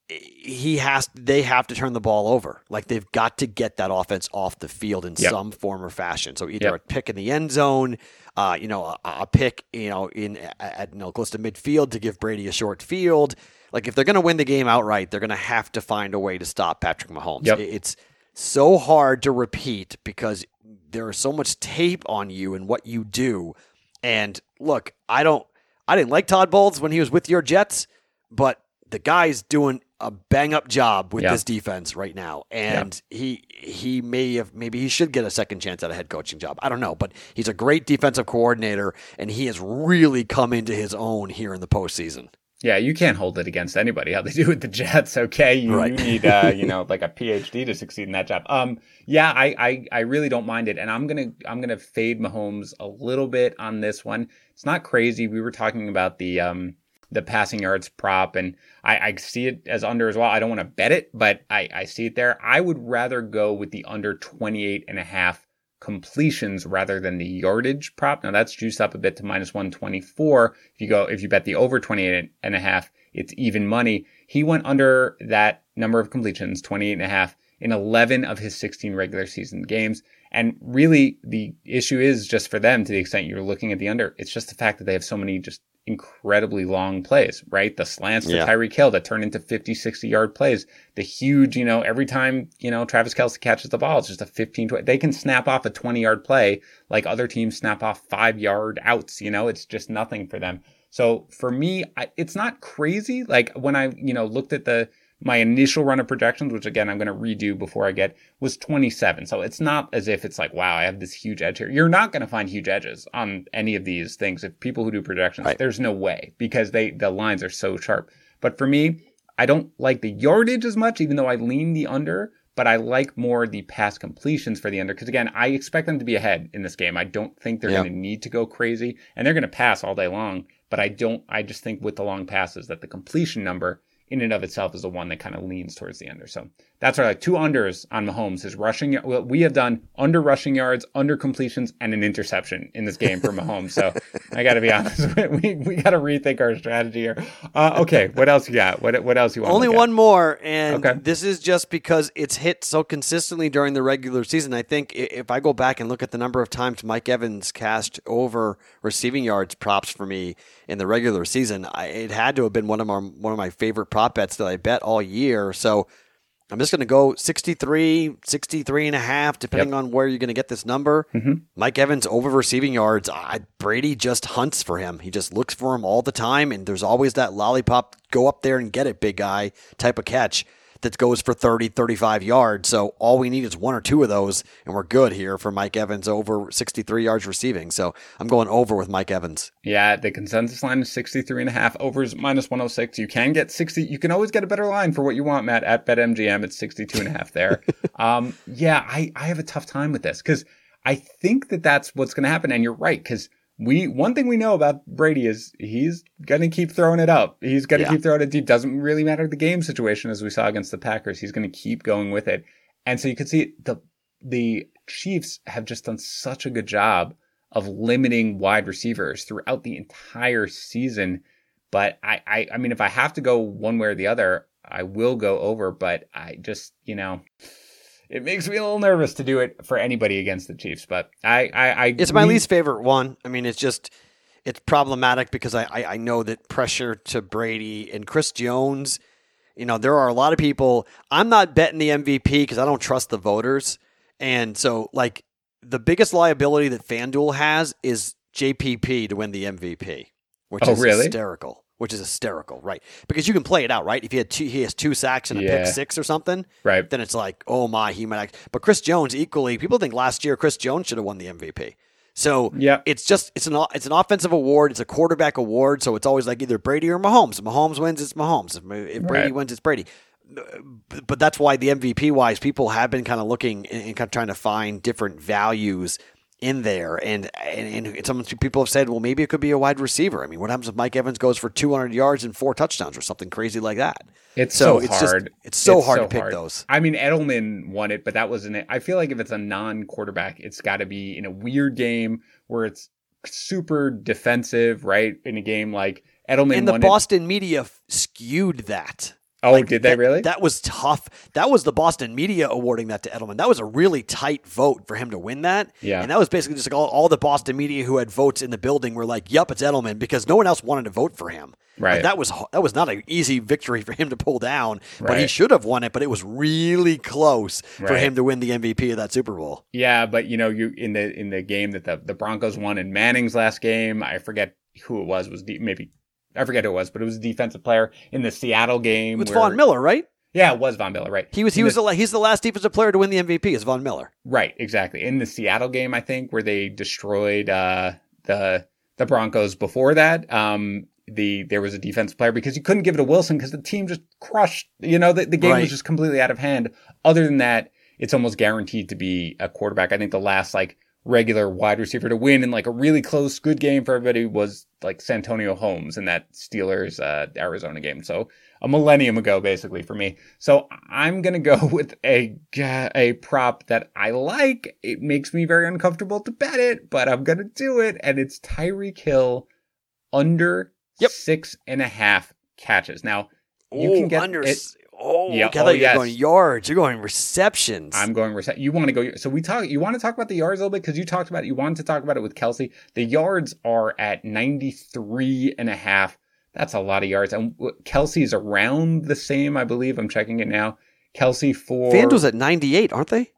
he has they have to turn the ball over. Like they've got to get that offense off the field in Yep. some form or fashion. So either Yep. a pick in the end zone, uh, you know, a, a pick, you know, in at you know close to midfield to give Brady a short field. Like if they're going to win the game outright, they're going to have to find a way to stop Patrick Mahomes. Yep. It's so hard to repeat because there is so much tape on you and what you do. And look, I don't I didn't like Todd Bowles when he was with your Jets, but the guy's doing a bang up job with Yeah. this defense right now. And he he may have maybe he should get a second chance at a head coaching job. I don't know, but he's a great defensive coordinator and he has really come into his own here in the postseason. Yeah, you can't hold it against anybody how they do with the Jets. Okay, you, Right. you need uh, you know like a PhD to succeed in that job. Um, yeah, I, I I really don't mind it, and I'm gonna I'm gonna fade Mahomes a little bit on this one. It's not crazy. We were talking about the um the passing yards prop, and I, I see it as under as well. I don't want to bet it, but I I see it there. I would rather go with the under 28 and a half completions rather than the yardage prop. Now that's juiced up a bit to minus 124. If you go, if you bet the over 28 and a half, it's even money. He went under that number of completions, 28 and a half, in 11 of his 16 regular season games. And really the issue is just for them to the extent you're looking at the under, it's just the fact that they have so many just incredibly long plays, right? The slants to Yeah. Tyreek Hill that turn into 50, 60 yard plays. The huge, you know, every time, you know, Travis Kelce catches the ball, it's just a 15, 20, they can snap off a 20 yard play like other teams snap off five yard outs, you know, it's just nothing for them. So for me, I, it's not crazy. Like when I, you know, looked at the, my initial run of projections, which again I'm going to redo before I get, was 27. So it's not as if it's like, wow, I have this huge edge here. You're not going to find huge edges on any of these things. If people who do projections, Right. there's no way because they the lines are so sharp. But for me, I don't like the yardage as much, even though I lean the under. But I like more the pass completions for the under because again, I expect them to be ahead in this game. I don't think they're Yeah. going to need to go crazy, and they're going to pass all day long. But I don't. I just think with the long passes that the completion number in and of itself is the one that kind of leans towards the under. So that's our like two unders on Mahomes. His rushing, well, we have done under rushing yards, under completions, and an interception in this game for Mahomes. So I got to be honest, we we got to rethink our strategy here. Uh, okay, what else you got? What what else you want? Only one more, and Okay. this is just because it's hit so consistently during the regular season. I think if I go back and look at the number of times Mike Evans cashed over receiving yards props for me in the regular season, I, it had to have been one of my one of my favorite prop bets that I bet all year. So I'm just going to go 63, 63 and a half, depending on where you're going to get this number. Mhm. Mike Evans over receiving yards. I, Brady just hunts for him. He just looks for him all the time, and there's always that lollipop, go up there and get it, big guy type of catch that goes for 30, 35 yards. So all we need is one or two of those, and we're good here for Mike Evans over 63 yards receiving. So I'm going over with Mike Evans. Yeah, the consensus line is 63 and a half. Overs minus 106. You can get 60. You can always get a better line for what you want, Matt, at BetMGM. It's 62 and a half there. um, yeah, I, I have a tough time with this because I think that that's what's going to happen. And you're right. Cause we, one thing we know about Brady is he's going to keep throwing it up. He's going to Yeah. keep throwing it deep. Doesn't really matter the game situation as we saw against the Packers. He's going to keep going with it. And so you can see the, the Chiefs have just done such a good job of limiting wide receivers throughout the entire season. But I, I, I mean, if I have to go one way or the other, I will go over. But I just, you know, it makes me a little nervous to do it for anybody against the Chiefs. But I, I, I It's my we- least favorite one. I mean, it's just it's problematic because I, I, I know that pressure to Brady and Chris Jones. You know, there are a lot of people. I'm not betting the MVP because I don't trust the voters, and so like the biggest liability that FanDuel has is JPP to win the MVP, which Oh, is really? hysterical. Which is hysterical, right? Because you can play it out, right? If he had two, he has two sacks and a Yeah. pick six or something, right. then it's like, oh my, he might. Act. But Chris Jones equally, people think last year Chris Jones should have won the MVP. So Yeah. it's just it's an it's an offensive award. It's a quarterback award. So it's always like either Brady or Mahomes. If Mahomes wins, it's Mahomes. If, if Brady Right. wins, it's Brady. But that's why the MVP wise, people have been kind of looking and, and kind of trying to find different values in there. And, and and some people have said, well, maybe it could be a wide receiver. I mean, what happens if Mike Evans goes for 200 yards and four touchdowns or something crazy like that? It's So so, it's just- hard. it's so hard to pick those. I mean, Edelman won it, but that wasn't it. I feel like if it's a non-quarterback, it's got to be in a weird game where it's super defensive, right? In a game like Edelman And the Boston media f- skewed that. Oh, Like, did they that- really? That was tough. That was the Boston media awarding that to Edelman. That was a really tight vote for him to win that. Yeah. And that was basically just like all, all the Boston media who had votes in the building were like, "Yep, it's Edelman," because no one else wanted to vote for him. Right. Like, that was that was not an easy victory for him to pull down, but he should have won it. But it was really close for him to win the MVP of that Super Bowl. Yeah, but you know, you in the in the game that the, the Broncos won in Manning's last game, I forget who it was. Was de- maybe I forget who it was, but it was a defensive player in the Seattle game. It's where- Von Miller, right? Yeah, it was Von Miller, right? He was he In was the- the, he's the last defensive player to win the MVP. Is Von Miller? right, exactly. In the Seattle game, I think where they destroyed uh, the the Broncos. Before that, um, the there was a defensive player because you couldn't give it to Wilson because the team just crushed. You know, the, the game Right. was just completely out of hand. Other than that, it's almost guaranteed to be a quarterback. I think the last like regular wide receiver to win in like a really close, good game for everybody was like Santonio Holmes in that Steelers uh, Arizona game. So a millennium ago, basically for me. So I'm gonna go with a a prop that I like. It makes me very uncomfortable to bet it, but I'm gonna do it, and it's Tyreek Hill under Yep. six and a half catches. Now you can get under. it. Oh, Yeah, I thought oh, you were yes. going yards. You're going receptions. I'm going rece- You want to go? So we talk. You want to talk about the yards a little bit because you talked about it. You wanted to talk about it with Kelce. The yards are at 93 and a half. That's a lot of yards. And Kelce's around the same, I believe. I'm checking it now. Kelce for FanDuel's at 98, aren't they?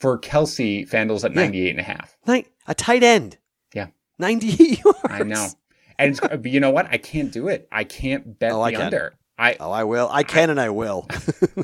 for Kelce, Fanduel's at Yeah. 98 and a half. Nin- a tight end. Yeah. 98 yards. I know. And it's, uh, you know what? I can't do it. I can't bet Oh, the I under. I Oh, I will. I can and I will.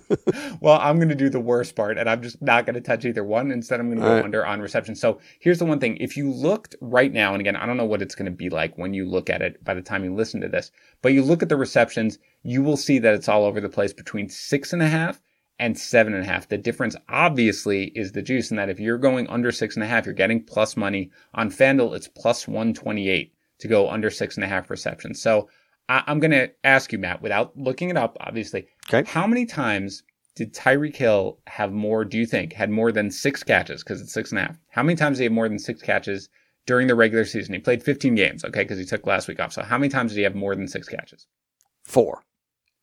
well, I'm going to do the worst part, and I'm just not going to touch either one. Instead, I'm going to go right. under on reception. So here's the one thing: if you looked right now, and again, I don't know what it's going to be like when you look at it by the time you listen to this, but you look at the receptions, you will see that it's all over the place between six and a half and seven and a half. The difference, obviously, is the juice, in that if you're going under six and a half, you're getting plus money on FanDuel. It's plus 128 to go under six and a half receptions. So I- I'm going to ask you, Matt, without looking it up, obviously. Okay. How many times did Tyreek Hill have more, do you think, had more than six catches? Because it's six and a half. How many times did he have more than six catches during the regular season? He played 15 games, okay, because he took last week off. So how many times did he have more than six catches? Four.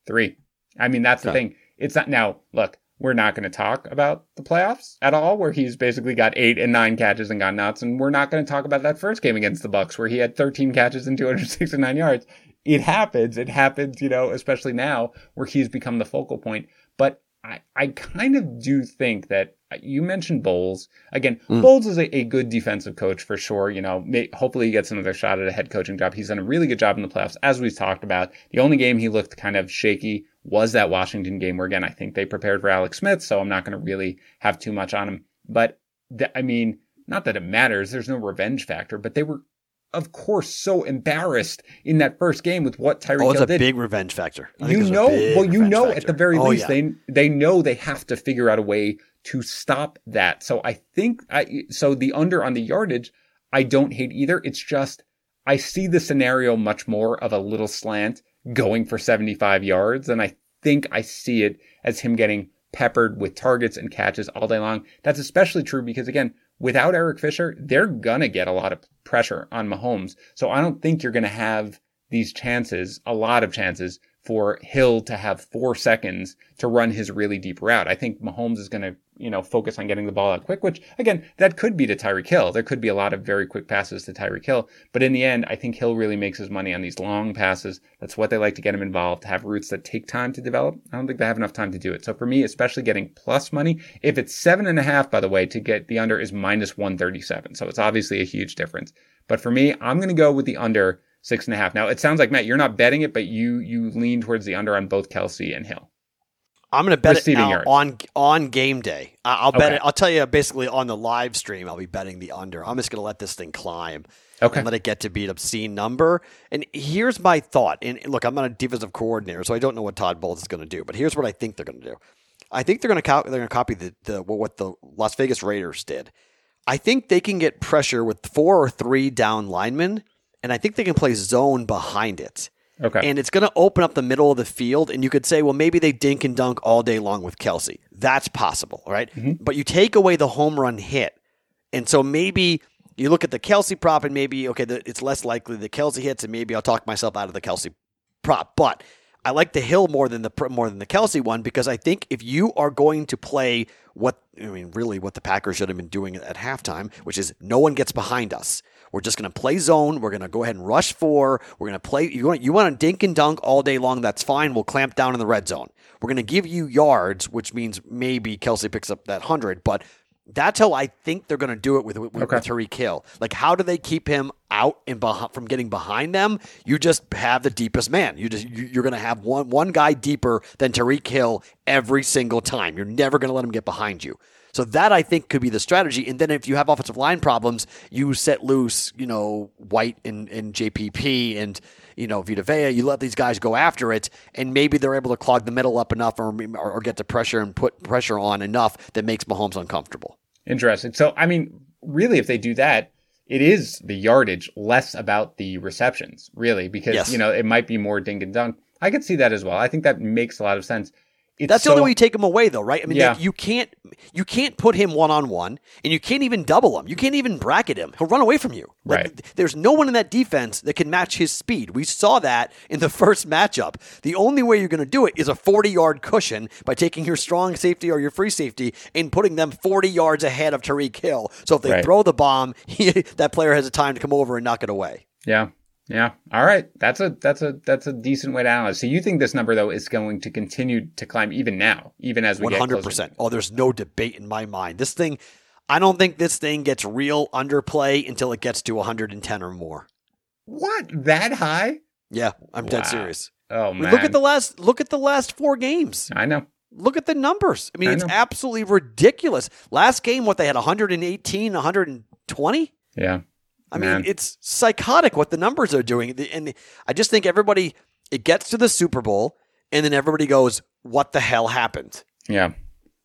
Three. I mean, that's the Okay. thing. It's not, now, look, we're not going to talk about the playoffs at all, where he's basically got eight and nine catches and gone nuts. And we're not going to talk about that first game against the Bucs, where he had 13 catches and 269 yards. It happens. It happens, you know, especially now where he's become the focal point. But I, I kind of do think that uh, you mentioned Bowles again. Mm. Bowles is a, a good defensive coach for sure. You know, may, hopefully he gets another shot at a head coaching job. He's done a really good job in the playoffs, as we've talked about. The only game he looked kind of shaky was that Washington game, where again I think they prepared for Alex Smith, so I'm not going to really have too much on him. But th- I mean, not that it matters. There's no revenge factor, but they were. Of course, so embarrassed in that first game with what Tyreek Oh, it's Hill a did. big revenge factor. I think you a know well you know at the very Oh, least yeah. they they know they have to figure out a way to stop that. So i think i so the under on the yardage i don't hate either. It's just i see the scenario much more of a little slant going for 75 yards and i think i see it as him getting peppered with targets and catches all day long. That's especially true because again without Eric Fisher, they're gonna get a lot of pressure on Mahomes. So I don't think you're gonna have these chances, a lot of chances for Hill to have four seconds to run his really deep route. I think Mahomes is gonna, you know, focus on getting the ball out quick, which again, that could be to Tyreek Hill. There could be a lot of very quick passes to Tyreek Hill. But in the end, I think Hill really makes his money on these long passes. That's what they like to get him involved, have routes that take time to develop. I don't think they have enough time to do it. So for me, especially getting plus money, if it's seven and a half, by the way, to get the under is minus 137. So it's obviously a huge difference. But for me, I'm going to go with the under six and a half. Now it sounds like Matt, you're not betting it, but you you lean towards the under on both Kelce and Hill. I'm going to bet it now yards. on on game day. I- I'll bet Okay. it. I'll tell you basically on the live stream. I'll be betting the under. I'm just going to let this thing climb Okay. and let it get to be an obscene number. And here's my thought. And look, I'm not a defensive coordinator, so I don't know what Todd Bowles is going to do. But here's what I think they're going to do. I think they're going to co- they're going to copy the, the what the Las Vegas Raiders did. I think they can get pressure with four or three down linemen, and I think they can play zone behind it. Okay. And it's going to open up the middle of the field. And you could say, well, maybe they dink and dunk all day long with Kelce. That's possible, right? Mm-hmm. But you take away the home run hit. And so maybe you look at the Kelce prop and maybe, okay, the, it's less likely the Kelce hits, and maybe I'll talk myself out of the Kelce prop. But I like the Hill more than the more than the Kelce one because I think if you are going to play what I mean, really what the Packers should have been doing at halftime, which is no one gets behind us. We're just going to play zone. We're going to go ahead and rush four. We're going to play. You want you want to dink and dunk all day long. That's fine. We'll clamp down in the red zone. We're going to give you yards, which means maybe Kelce picks up that hundred, but that's how I think they're going to do it with, with, okay. with Tyreek Hill. Like, how do they keep him out and beh- from getting behind them? You just have the deepest man. You just you're going to have one one guy deeper than Tyreek Hill every single time. You're never going to let him get behind you. So that I think could be the strategy. And then if you have offensive line problems, you set loose, you know, White and, and JPP and you know Vita Vea. You let these guys go after it, and maybe they're able to clog the middle up enough, or or get the pressure and put pressure on enough that makes Mahomes uncomfortable. Interesting. So I mean, really, if they do that, it is the yardage less about the receptions, really, because yes. you know it might be more dink and dunk. I could see that as well. I think that makes a lot of sense. It's That's so, the only way you take him away, though, right? I mean, yeah. you can't you can't put him one on one, and you can't even double him. You can't even bracket him. He'll run away from you. Like, right. There's no one in that defense that can match his speed. We saw that in the first matchup. The only way you're going to do it is a 40 yard cushion by taking your strong safety or your free safety and putting them 40 yards ahead of Tyreek Hill. So if they right. throw the bomb, he, that player has a time to come over and knock it away. Yeah. Yeah. All right. That's a that's a that's a decent way to analyze. So you think this number though is going to continue to climb even now, even as we 100%. get 100%. Oh, there's no debate in my mind. This thing I don't think this thing gets real underplay until it gets to 110 or more. What? That high? Yeah, I'm wow. dead serious. Oh man. Look at the last look at the last 4 games. I know. Look at the numbers. I mean, I it's know. absolutely ridiculous. Last game what they had 118, 120? Yeah. I Man. mean, it's psychotic what the numbers are doing. And I just think everybody, it gets to the Super Bowl, and then everybody goes, What the hell happened? Yeah.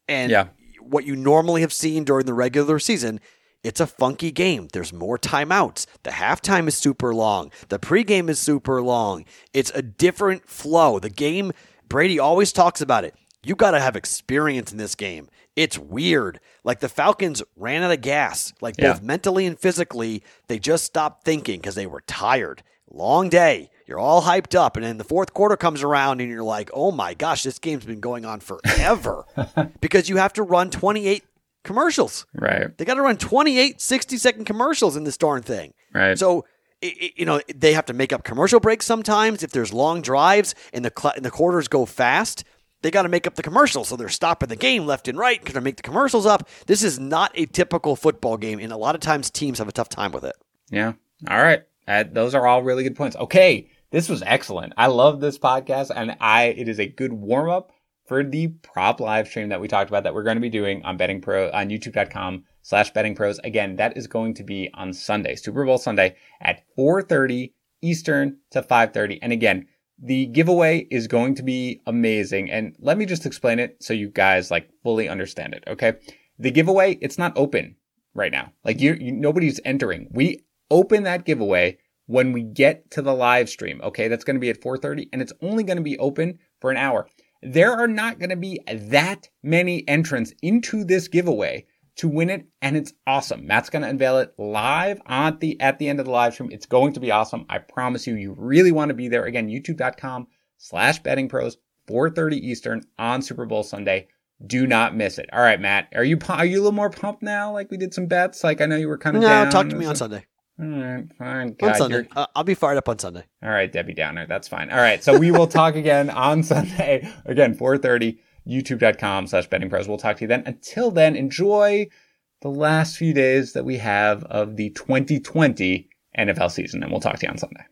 And yeah. what you normally have seen during the regular season, it's a funky game. There's more timeouts. The halftime is super long. The pregame is super long. It's a different flow. The game, Brady always talks about it. You got to have experience in this game. It's weird. Like the Falcons ran out of gas, like yeah. both mentally and physically. They just stopped thinking because they were tired. Long day. You're all hyped up. And then the fourth quarter comes around and you're like, oh my gosh, this game's been going on forever because you have to run 28 commercials. Right. They got to run 28 60 second commercials in this darn thing. Right. So, it, you know, they have to make up commercial breaks sometimes if there's long drives and the, cl- and the quarters go fast they got to make up the commercials. So they're stopping the game left and right because they make the commercials up. This is not a typical football game, and a lot of times teams have a tough time with it. Yeah. All right. Uh, those are all really good points. Okay. This was excellent. I love this podcast, and I it is a good warm up for the prop live stream that we talked about that we're going to be doing on betting pro on youtube.com slash betting pros. Again, that is going to be on Sunday, Super Bowl Sunday at 4:30 Eastern to 5:30. And again, the giveaway is going to be amazing. And let me just explain it so you guys like fully understand it. Okay. The giveaway, it's not open right now. Like you, you nobody's entering. We open that giveaway when we get to the live stream. Okay. That's going to be at 430 and it's only going to be open for an hour. There are not going to be that many entrants into this giveaway to win it, and it's awesome. Matt's going to unveil it live at the at the end of the live stream. It's going to be awesome. I promise you. You really want to be there. Again, YouTube.com slash betting pros, 4:30 Eastern on Super Bowl Sunday. Do not miss it. All right, Matt. Are you are you a little more pumped now? Like we did some bets. Like I know you were kind of no. Down. Talk to me on Sunday. All right, fine. God, on Sunday, uh, I'll be fired up on Sunday. All right, Debbie Downer. That's fine. All right, so we will talk again on Sunday. Again, 4:30 youtube.com slash betting pros. We'll talk to you then. Until then, enjoy the last few days that we have of the 2020 NFL season, and we'll talk to you on Sunday.